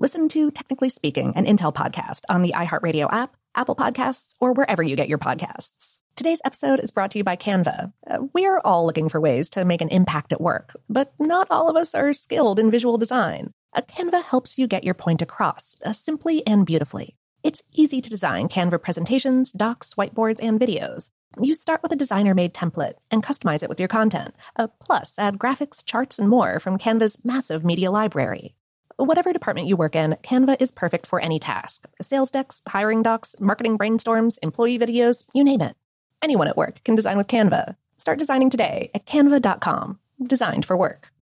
Listen to Technically Speaking, an Intel podcast on the iHeartRadio app, Apple Podcasts, or wherever you get your podcasts. Today's episode is brought to you by Canva. Uh, we're all looking for ways to make an impact at work, but not all of us are skilled in visual design. A Canva helps you get your point across uh, simply and beautifully. It's easy to design Canva presentations, docs, whiteboards, and videos. You start with a designer made template and customize it with your content. Uh, plus, add graphics, charts, and more from Canva's massive media library. Whatever department you work in, Canva is perfect for any task sales decks, hiring docs, marketing brainstorms, employee videos, you name it. Anyone at work can design with Canva. Start designing today at canva.com. Designed for work.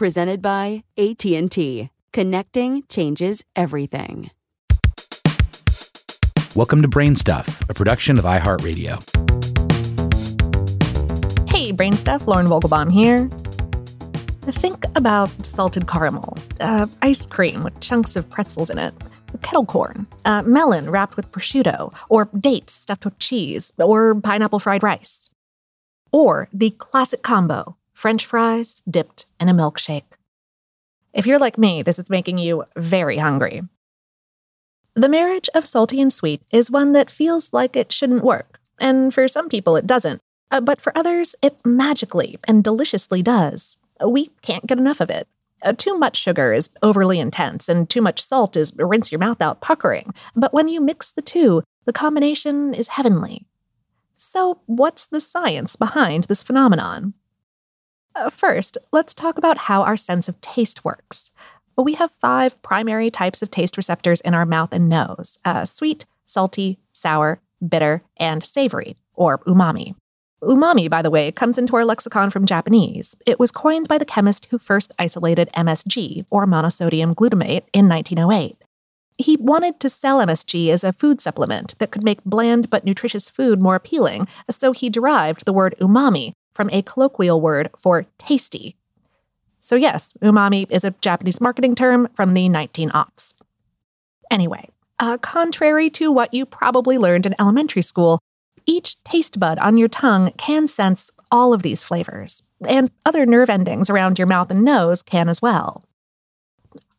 presented by AT&T. Connecting changes everything. Welcome to Brain Stuff, a production of iHeartRadio. Hey, Brain Stuff, Lauren Vogelbaum here. Think about salted caramel, uh, ice cream with chunks of pretzels in it, kettle corn, uh, melon wrapped with prosciutto, or dates stuffed with cheese, or pineapple fried rice. Or the classic combo french fries dipped in a milkshake. If you're like me, this is making you very hungry. The marriage of salty and sweet is one that feels like it shouldn't work, and for some people it doesn't, uh, but for others it magically and deliciously does. We can't get enough of it. Uh, too much sugar is overly intense, and too much salt is rinse your mouth out puckering. But when you mix the two, the combination is heavenly. So, what's the science behind this phenomenon? Uh, first, let's talk about how our sense of taste works. We have five primary types of taste receptors in our mouth and nose uh, sweet, salty, sour, bitter, and savory, or umami. Umami, by the way, comes into our lexicon from Japanese. It was coined by the chemist who first isolated MSG, or monosodium glutamate, in 1908. He wanted to sell MSG as a food supplement that could make bland but nutritious food more appealing, so he derived the word umami from a colloquial word for tasty. So, yes, umami is a Japanese marketing term from the 19 aughts. Anyway, uh, contrary to what you probably learned in elementary school, each taste bud on your tongue can sense all of these flavors, and other nerve endings around your mouth and nose can as well.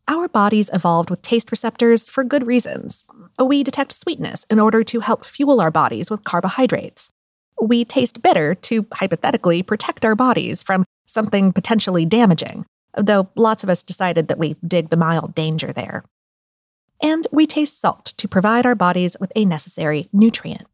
Our bodies evolved with taste receptors for good reasons. We detect sweetness in order to help fuel our bodies with carbohydrates we taste bitter to hypothetically protect our bodies from something potentially damaging, though lots of us decided that we dig the mild danger there. And we taste salt to provide our bodies with a necessary nutrient.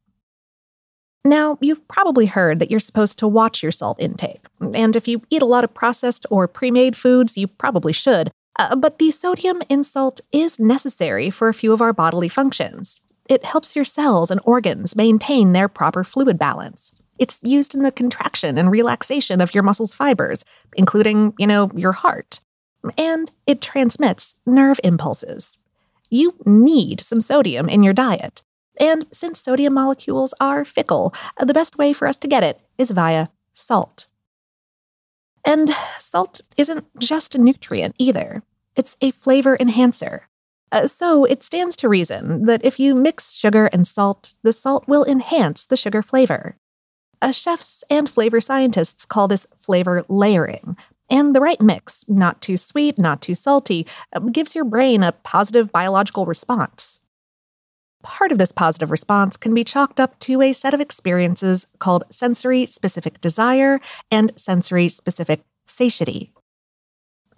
Now, you've probably heard that you're supposed to watch your salt intake, and if you eat a lot of processed or pre made foods, you probably should. Uh, but the sodium in salt is necessary for a few of our bodily functions, it helps your cells and organs maintain their proper fluid balance. It's used in the contraction and relaxation of your muscles' fibers, including, you know, your heart. And it transmits nerve impulses. You need some sodium in your diet. And since sodium molecules are fickle, uh, the best way for us to get it is via salt. And salt isn't just a nutrient either. It's a flavor enhancer. Uh, so it stands to reason that if you mix sugar and salt, the salt will enhance the sugar flavor. Uh, chefs and flavor scientists call this flavor layering, and the right mix, not too sweet, not too salty, uh, gives your brain a positive biological response. Part of this positive response can be chalked up to a set of experiences called sensory specific desire and sensory specific satiety.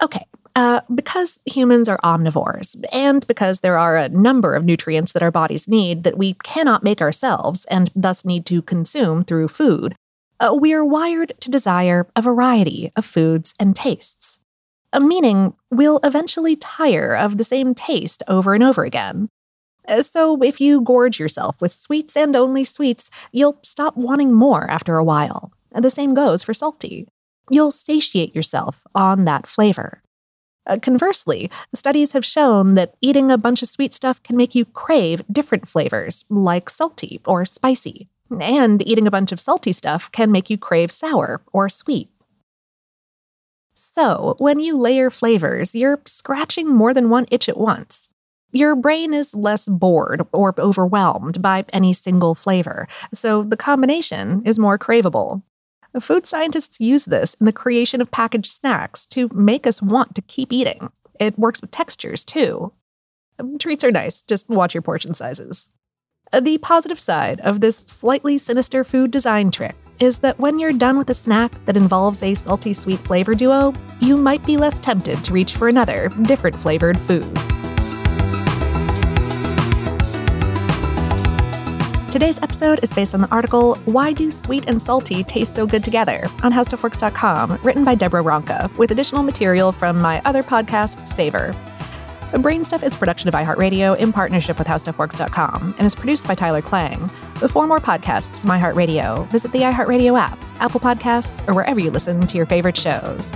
Okay, uh, because humans are omnivores, and because there are a number of nutrients that our bodies need that we cannot make ourselves and thus need to consume through food, uh, we are wired to desire a variety of foods and tastes. Uh, meaning, we'll eventually tire of the same taste over and over again. Uh, so, if you gorge yourself with sweets and only sweets, you'll stop wanting more after a while. The same goes for salty. You'll satiate yourself on that flavor. Uh, conversely, studies have shown that eating a bunch of sweet stuff can make you crave different flavors, like salty or spicy. And eating a bunch of salty stuff can make you crave sour or sweet. So, when you layer flavors, you're scratching more than one itch at once. Your brain is less bored or overwhelmed by any single flavor, so the combination is more craveable. Food scientists use this in the creation of packaged snacks to make us want to keep eating. It works with textures, too. Treats are nice, just watch your portion sizes. The positive side of this slightly sinister food design trick is that when you're done with a snack that involves a salty sweet flavor duo, you might be less tempted to reach for another, different flavored food. Today's episode is based on the article Why Do Sweet and Salty Taste So Good Together on HowStuffWorks.com, written by Deborah Ronca, with additional material from my other podcast, Savor. Brainstuff is a production of iHeartRadio in partnership with HowStuffWorks.com and is produced by Tyler Klang. For more podcasts from iHeartRadio, visit the iHeartRadio app, Apple Podcasts, or wherever you listen to your favorite shows.